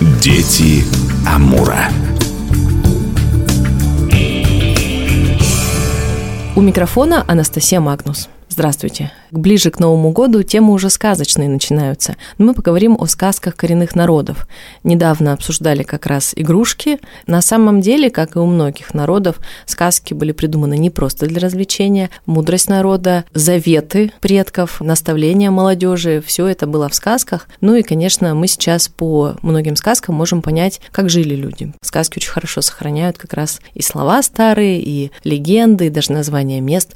Дети Амура. У микрофона Анастасия Магнус. Здравствуйте. Ближе к Новому году темы уже сказочные начинаются, но мы поговорим о сказках коренных народов. Недавно обсуждали как раз игрушки. На самом деле, как и у многих народов, сказки были придуманы не просто для развлечения. Мудрость народа, заветы предков, наставления молодежи, все это было в сказках. Ну и, конечно, мы сейчас по многим сказкам можем понять, как жили люди. Сказки очень хорошо сохраняют как раз и слова старые, и легенды, и даже названия мест.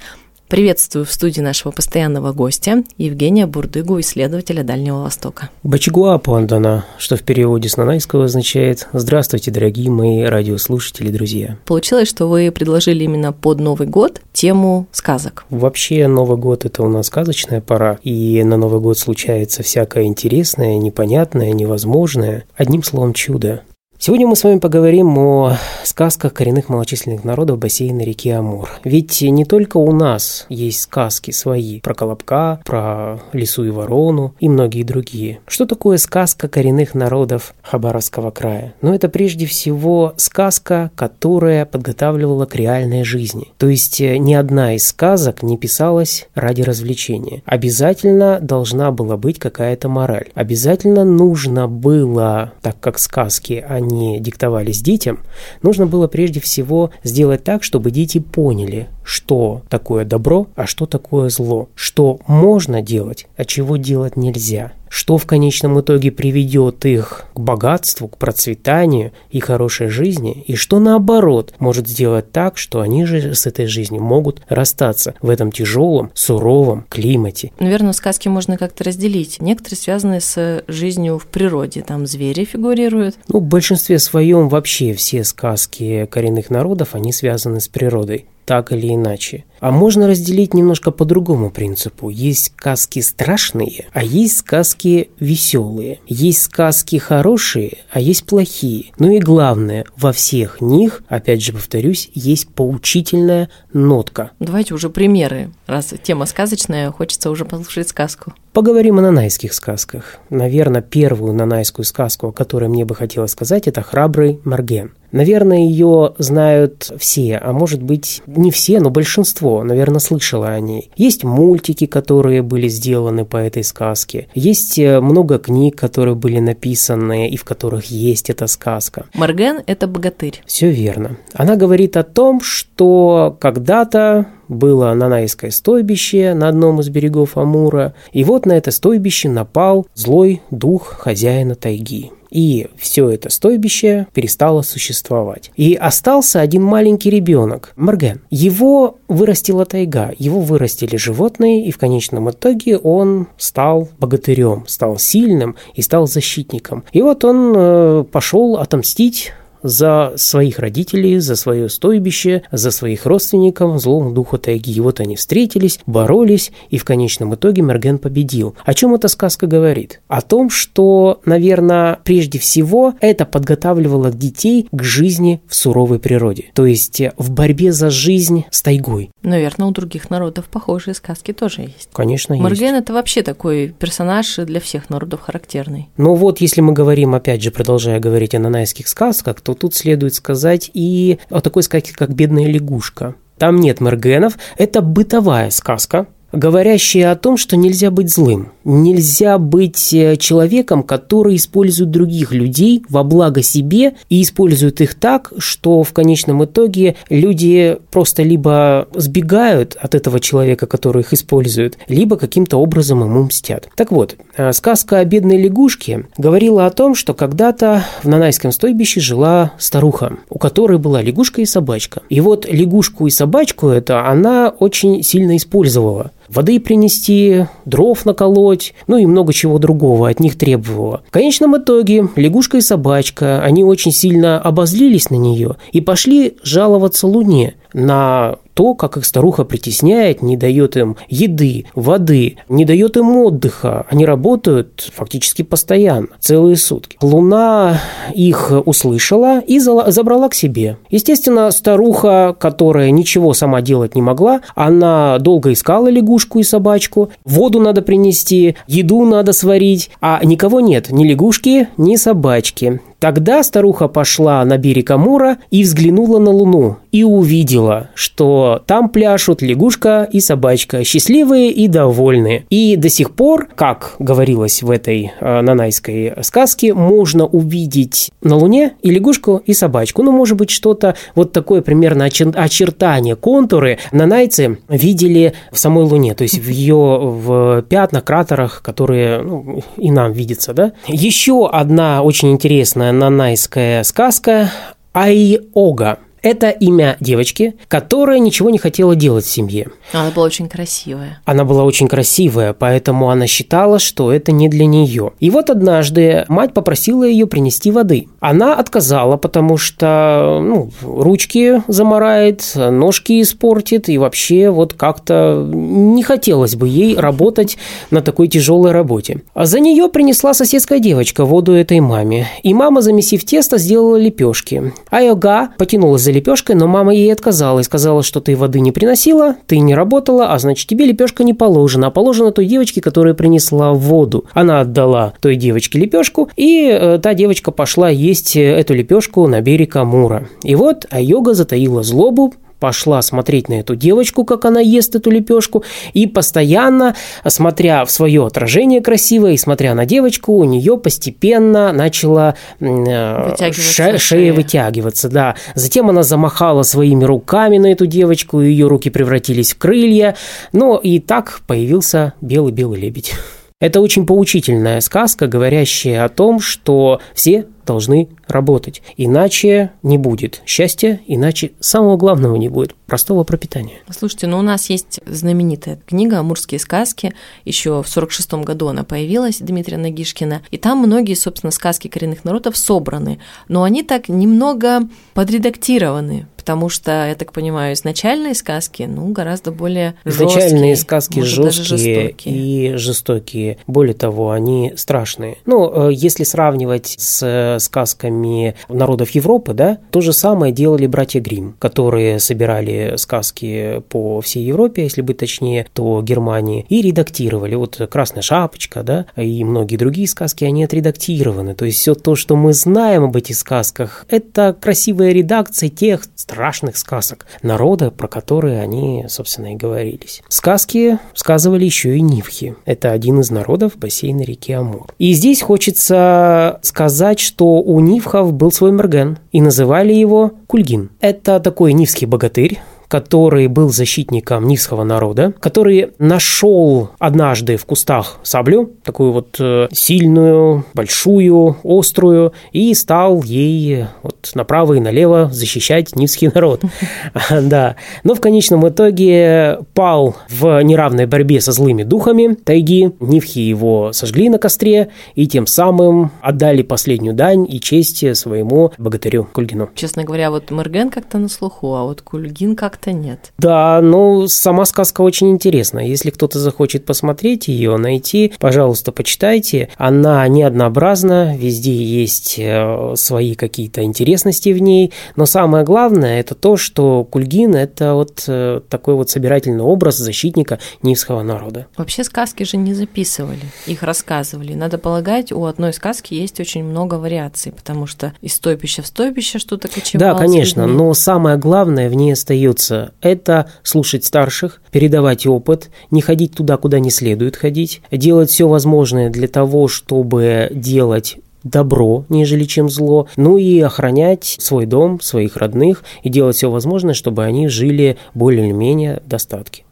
Приветствую в студии нашего постоянного гостя Евгения Бурдыгу, исследователя Дальнего Востока. Бачгуа Пуандана, что в переводе с нанайского означает «Здравствуйте, дорогие мои радиослушатели, друзья». Получилось, что вы предложили именно под Новый год тему сказок. Вообще Новый год – это у нас сказочная пора, и на Новый год случается всякое интересное, непонятное, невозможное. Одним словом, чудо. Сегодня мы с вами поговорим о сказках коренных малочисленных народов бассейна реки Амур. Ведь не только у нас есть сказки свои про Колобка, про Лису и Ворону и многие другие. Что такое сказка коренных народов Хабаровского края? Ну, это прежде всего сказка, которая подготавливала к реальной жизни. То есть э, ни одна из сказок не писалась ради развлечения. Обязательно должна была быть какая-то мораль. Обязательно нужно было, так как сказки, они не диктовались детям, нужно было прежде всего сделать так, чтобы дети поняли, что такое добро, а что такое зло, что можно делать, а чего делать нельзя, что в конечном итоге приведет их к богатству, к процветанию и хорошей жизни, и что наоборот может сделать так, что они же с этой жизнью могут расстаться в этом тяжелом, суровом климате. Наверное, сказки можно как-то разделить. Некоторые связаны с жизнью в природе, там звери фигурируют. Ну, в большинстве своем вообще все сказки коренных народов, они связаны с природой так или иначе. А можно разделить немножко по другому принципу. Есть сказки страшные, а есть сказки веселые. Есть сказки хорошие, а есть плохие. Ну и главное, во всех них, опять же повторюсь, есть поучительная нотка. Давайте уже примеры. Раз тема сказочная, хочется уже послушать сказку. Поговорим о нанайских сказках. Наверное, первую нанайскую сказку, о которой мне бы хотелось сказать, это «Храбрый Марген». Наверное, ее знают все, а может быть не все, но большинство, наверное, слышало о ней. Есть мультики, которые были сделаны по этой сказке. Есть э, много книг, которые были написаны и в которых есть эта сказка. Марген – это богатырь. Все верно. Она говорит о том, что когда-то было нанайское стойбище на одном из берегов Амура, и вот на это стойбище напал злой дух хозяина тайги. И все это стойбище перестало существовать. И остался один маленький ребенок, Марген. Его вырастила тайга, его вырастили животные, и в конечном итоге он стал богатырем, стал сильным и стал защитником. И вот он э, пошел отомстить за своих родителей, за свое стойбище, за своих родственников злому духу тайги. Вот они встретились, боролись, и в конечном итоге Мерген победил. О чем эта сказка говорит? О том, что, наверное, прежде всего это подготавливало детей к жизни в суровой природе. То есть в борьбе за жизнь с тайгой. Наверное, у других народов похожие сказки тоже есть. Конечно, Мерген есть. Мерген это вообще такой персонаж для всех народов характерный. Но вот если мы говорим, опять же, продолжая говорить о нанайских сказках, то то тут следует сказать и о такой сказке, как «Бедная лягушка». Там нет мергенов, это бытовая сказка, говорящая о том, что нельзя быть злым – Нельзя быть э, человеком, который использует других людей во благо себе и использует их так, что в конечном итоге люди просто либо сбегают от этого человека, который их использует, либо каким-то образом ему мстят. Так вот, э, сказка о бедной лягушке говорила о том, что когда-то в Нанайском стойбище жила старуха, у которой была лягушка и собачка. И вот лягушку и собачку это она очень сильно использовала воды принести, дров наколоть, ну и много чего другого от них требовала. В конечном итоге лягушка и собачка, они очень сильно обозлились на нее и пошли жаловаться Луне на то, как их старуха притесняет, не дает им еды, воды, не дает им отдыха. Они работают фактически постоянно, целые сутки. Луна их услышала и забрала к себе. Естественно, старуха, которая ничего сама делать не могла, она долго искала лягушку и собачку, воду надо принести, еду надо сварить, а никого нет, ни лягушки, ни собачки. Тогда старуха пошла на берег Амура и взглянула на луну и увидела, что там пляшут лягушка и собачка, счастливые и довольные. И до сих пор, как говорилось в этой э, нанайской сказке, можно увидеть на луне и лягушку, и собачку. Ну, может быть, что-то вот такое примерно очертание, контуры нанайцы видели в самой луне, то есть в ее в пятнах, кратерах, которые ну, и нам видятся, да. Еще одна очень интересная нанайская сказка Айога – это имя девочки, которая ничего не хотела делать в семье. Она была очень красивая. Она была очень красивая, поэтому она считала, что это не для нее. И вот однажды мать попросила ее принести воды. Она отказала, потому что ну, ручки заморает, ножки испортит, и вообще вот как-то не хотелось бы ей работать на такой тяжелой работе. А за нее принесла соседская девочка воду этой маме. И мама, замесив тесто, сделала лепешки. Айога потянулась за лепешкой, но мама ей отказала и сказала, что ты воды не приносила, ты не работала, а значит тебе лепешка не положена, а положена той девочке, которая принесла воду. Она отдала той девочке лепешку, и э, та девочка пошла есть э, эту лепешку на берег Амура. И вот Айога затаила злобу, пошла смотреть на эту девочку, как она ест эту лепешку, и постоянно, смотря в свое отражение красивое и смотря на девочку, у нее постепенно начала э, ше- шея вытягиваться, да. Затем она замахала своими руками на эту девочку, ее руки превратились в крылья, ну и так появился белый-белый лебедь. Это очень поучительная сказка, говорящая о том, что все должны работать. Иначе не будет счастья, иначе самого главного не будет – простого пропитания. Слушайте, ну у нас есть знаменитая книга «Амурские сказки». Еще в 46 году она появилась, Дмитрия Нагишкина. И там многие, собственно, сказки коренных народов собраны. Но они так немного подредактированы, потому что, я так понимаю, изначальные сказки, ну, гораздо более Изначальные жесткие, сказки жесткие, жестокие. и жестокие. Более того, они страшные. Ну, э, если сравнивать с сказками народов Европы, да, то же самое делали братья Грим, которые собирали сказки по всей Европе, если быть точнее, то Германии, и редактировали. Вот «Красная шапочка», да, и многие другие сказки, они отредактированы. То есть все то, что мы знаем об этих сказках, это красивая редакция тех страшных сказок народа, про которые они, собственно, и говорились. Сказки сказывали еще и нивхи. Это один из народов бассейна реки Амур. И здесь хочется сказать, что у нивхов был свой мерген, и называли его Кульгин. Это такой нивский богатырь, который был защитником низкого народа, который нашел однажды в кустах саблю, такую вот э, сильную, большую, острую, и стал ей вот направо и налево защищать низкий народ. Да. Но в конечном итоге пал в неравной борьбе со злыми духами тайги. Нивхи его сожгли на костре и тем самым отдали последнюю дань и честь своему богатырю Кульгину. Честно говоря, вот Мерген как-то на слуху, а вот Кульгин как как-то нет. Да, ну, сама сказка очень интересная. Если кто-то захочет посмотреть ее, найти, пожалуйста, почитайте. Она не однообразна, везде есть э, свои какие-то интересности в ней, но самое главное это то, что Кульгин – это вот э, такой вот собирательный образ защитника Нивского народа. Вообще сказки же не записывали, их рассказывали. Надо полагать, у одной сказки есть очень много вариаций, потому что из стойбища в стойбище что-то кочевало. Да, конечно, но самое главное в ней остается учиться – это слушать старших, передавать опыт, не ходить туда, куда не следует ходить, делать все возможное для того, чтобы делать добро, нежели чем зло, ну и охранять свой дом, своих родных и делать все возможное, чтобы они жили более-менее в достатке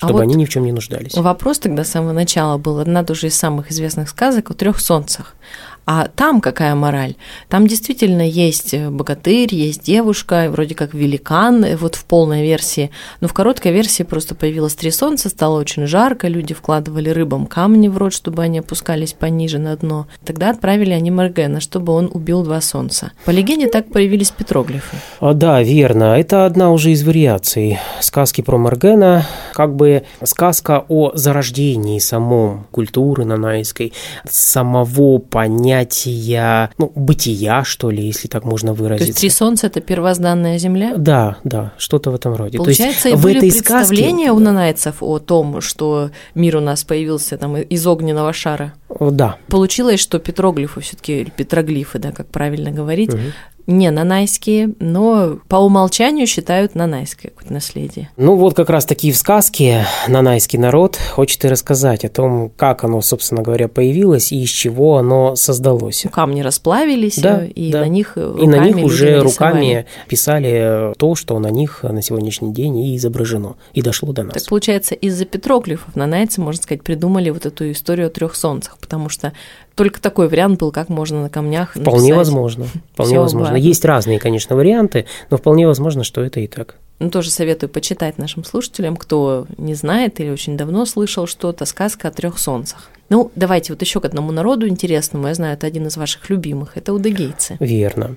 а чтобы а вот они ни в чем не нуждались. Вопрос тогда с самого начала был одна тоже из самых известных сказок о трех солнцах. А там какая мораль? Там действительно есть э, богатырь, есть девушка, вроде как великан, э, вот в полной версии. Но в короткой версии просто появилось три солнца, стало очень жарко, люди вкладывали рыбам камни в рот, чтобы они опускались пониже на дно. Тогда отправили они Мергена, чтобы он убил два солнца. По легенде так появились петроглифы. А, да, верно. Это одна уже из вариаций сказки про Мергена, как бы сказка о зарождении самом культуры нанайской, самого понятия понятия, ну, бытия, что ли, если так можно выразиться. То есть три солнца – это первозданная земля? Да, да, что-то в этом роде. Получается, То есть, в были этой представления сказке... у нанайцев о том, что мир у нас появился там из огненного шара? да. Получилось, что петроглифы все-таки, петроглифы, да, как правильно говорить, угу не нанайские, но по умолчанию считают нанайское какое-то наследие. Ну вот как раз такие в сказке нанайский народ хочет и рассказать о том, как оно, собственно говоря, появилось и из чего оно создалось. Камни расплавились, да, и да. на них И на них уже руками писали то, что на них на сегодняшний день и изображено, и дошло до нас. Так получается, из-за петроглифов нанайцы, можно сказать, придумали вот эту историю о трех солнцах, потому что только такой вариант был, как можно на камнях Вполне написать. возможно. Вполне Всё возможно. Обратно. Есть разные, конечно, варианты, но вполне возможно, что это и так. Ну, тоже советую почитать нашим слушателям, кто не знает или очень давно слышал что-то, сказка о трех солнцах. Ну, давайте вот еще к одному народу интересному. Я знаю, это один из ваших любимых. Это удыгейцы. Верно.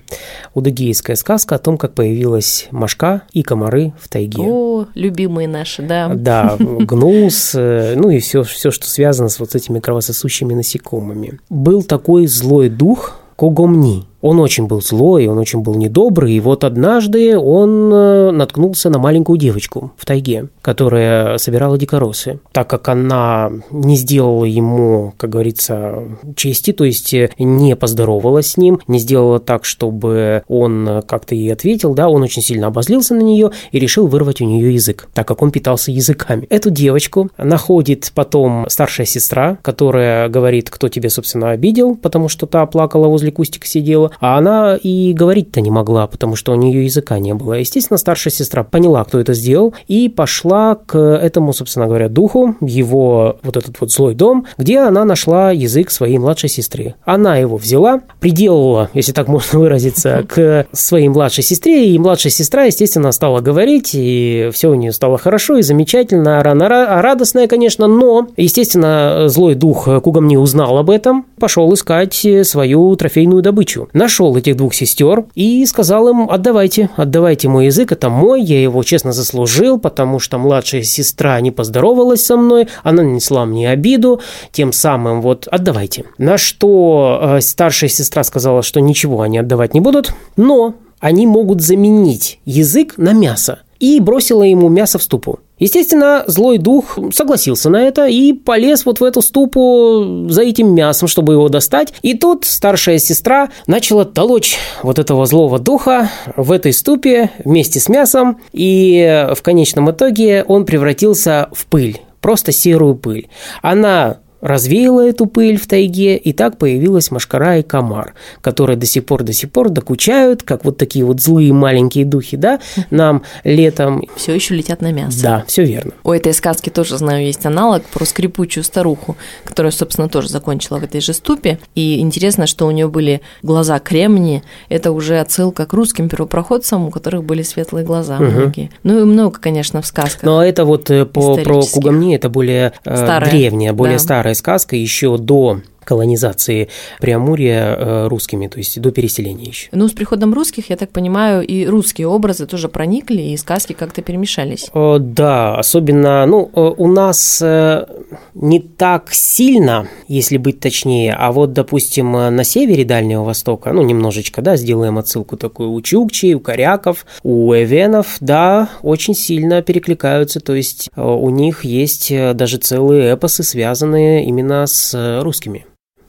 Удыгейская сказка о том, как появилась мошка и комары в тайге. О, любимые наши, да. Да, гнус, э, ну и все, все, что связано с вот этими кровососущими насекомыми. Был такой злой дух Когомни – он очень был злой, он очень был недобрый, и вот однажды он э, наткнулся на маленькую девочку в тайге, которая собирала дикоросы. Так как она не сделала ему, как говорится, чести, то есть э, не поздоровалась с ним, не сделала так, чтобы он как-то ей ответил, да, он очень сильно обозлился на нее и решил вырвать у нее язык, так как он питался языками. Эту девочку находит потом старшая сестра, которая говорит, кто тебе, собственно, обидел, потому что та плакала возле кустика сидела, а она и говорить-то не могла, потому что у нее языка не было. Естественно, старшая сестра поняла, кто это сделал, и пошла к этому, собственно говоря, духу, его вот этот вот злой дом, где она нашла язык своей младшей сестры. Она его взяла, приделала, если так можно выразиться, к своей младшей сестре, и младшая сестра, естественно, стала говорить, и все у нее стало хорошо и замечательно, рано радостная, конечно, но, естественно, злой дух Кугам не узнал об этом, пошел искать свою трофейную добычу. Нашел этих двух сестер и сказал им, отдавайте, отдавайте мой язык, это мой, я его честно заслужил, потому что младшая сестра не поздоровалась со мной, она нанесла мне обиду, тем самым вот отдавайте. На что э, старшая сестра сказала, что ничего они отдавать не будут, но они могут заменить язык на мясо и бросила ему мясо в ступу. Естественно, злой дух согласился на это и полез вот в эту ступу за этим мясом, чтобы его достать. И тут старшая сестра начала толочь вот этого злого духа в этой ступе вместе с мясом. И в конечном итоге он превратился в пыль просто серую пыль. Она развеяла эту пыль в тайге, и так появилась машкара и комар, которые до сих пор, до сих пор докучают, как вот такие вот злые маленькие духи, да, нам летом. Все еще летят на мясо. Да, все верно. У этой сказки тоже знаю есть аналог про скрипучую старуху, которая, собственно, тоже закончила в этой же ступе. И интересно, что у нее были глаза кремни. Это уже отсылка к русским первопроходцам, у которых были светлые глаза угу. многие. Ну и много, конечно, в сказках. Но это вот э, по, про Кугамни, это более э, старая, древняя, более да. старая сказка еще до колонизации Преамурья э, русскими, то есть до переселения еще. Ну, с приходом русских, я так понимаю, и русские образы тоже проникли, и сказки как-то перемешались. О, да, особенно, ну, э, у нас э, не так сильно, если быть точнее, а вот, допустим, на севере Дальнего Востока, ну, немножечко, да, сделаем отсылку такую, у чукчи, у коряков, у эвенов, да, очень сильно перекликаются, то есть у них есть даже целые эпосы, связанные именно с русскими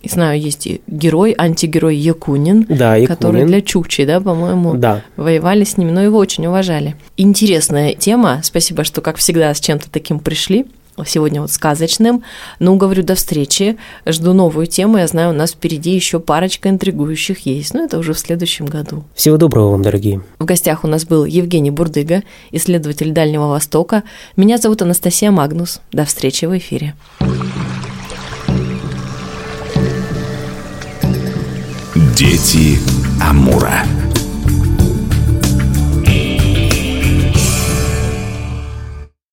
знаю, есть и герой, антигерой Якунин, да, Якунин. который для Чукчи, да, по-моему, да. воевали с ним, но его очень уважали. Интересная тема, спасибо, что, как всегда, с чем-то таким пришли сегодня вот сказочным. Ну, говорю, до встречи. Жду новую тему. Я знаю, у нас впереди еще парочка интригующих есть. Но это уже в следующем году. Всего доброго вам, дорогие. В гостях у нас был Евгений Бурдыга, исследователь Дальнего Востока. Меня зовут Анастасия Магнус. До встречи в эфире. Дети Амура.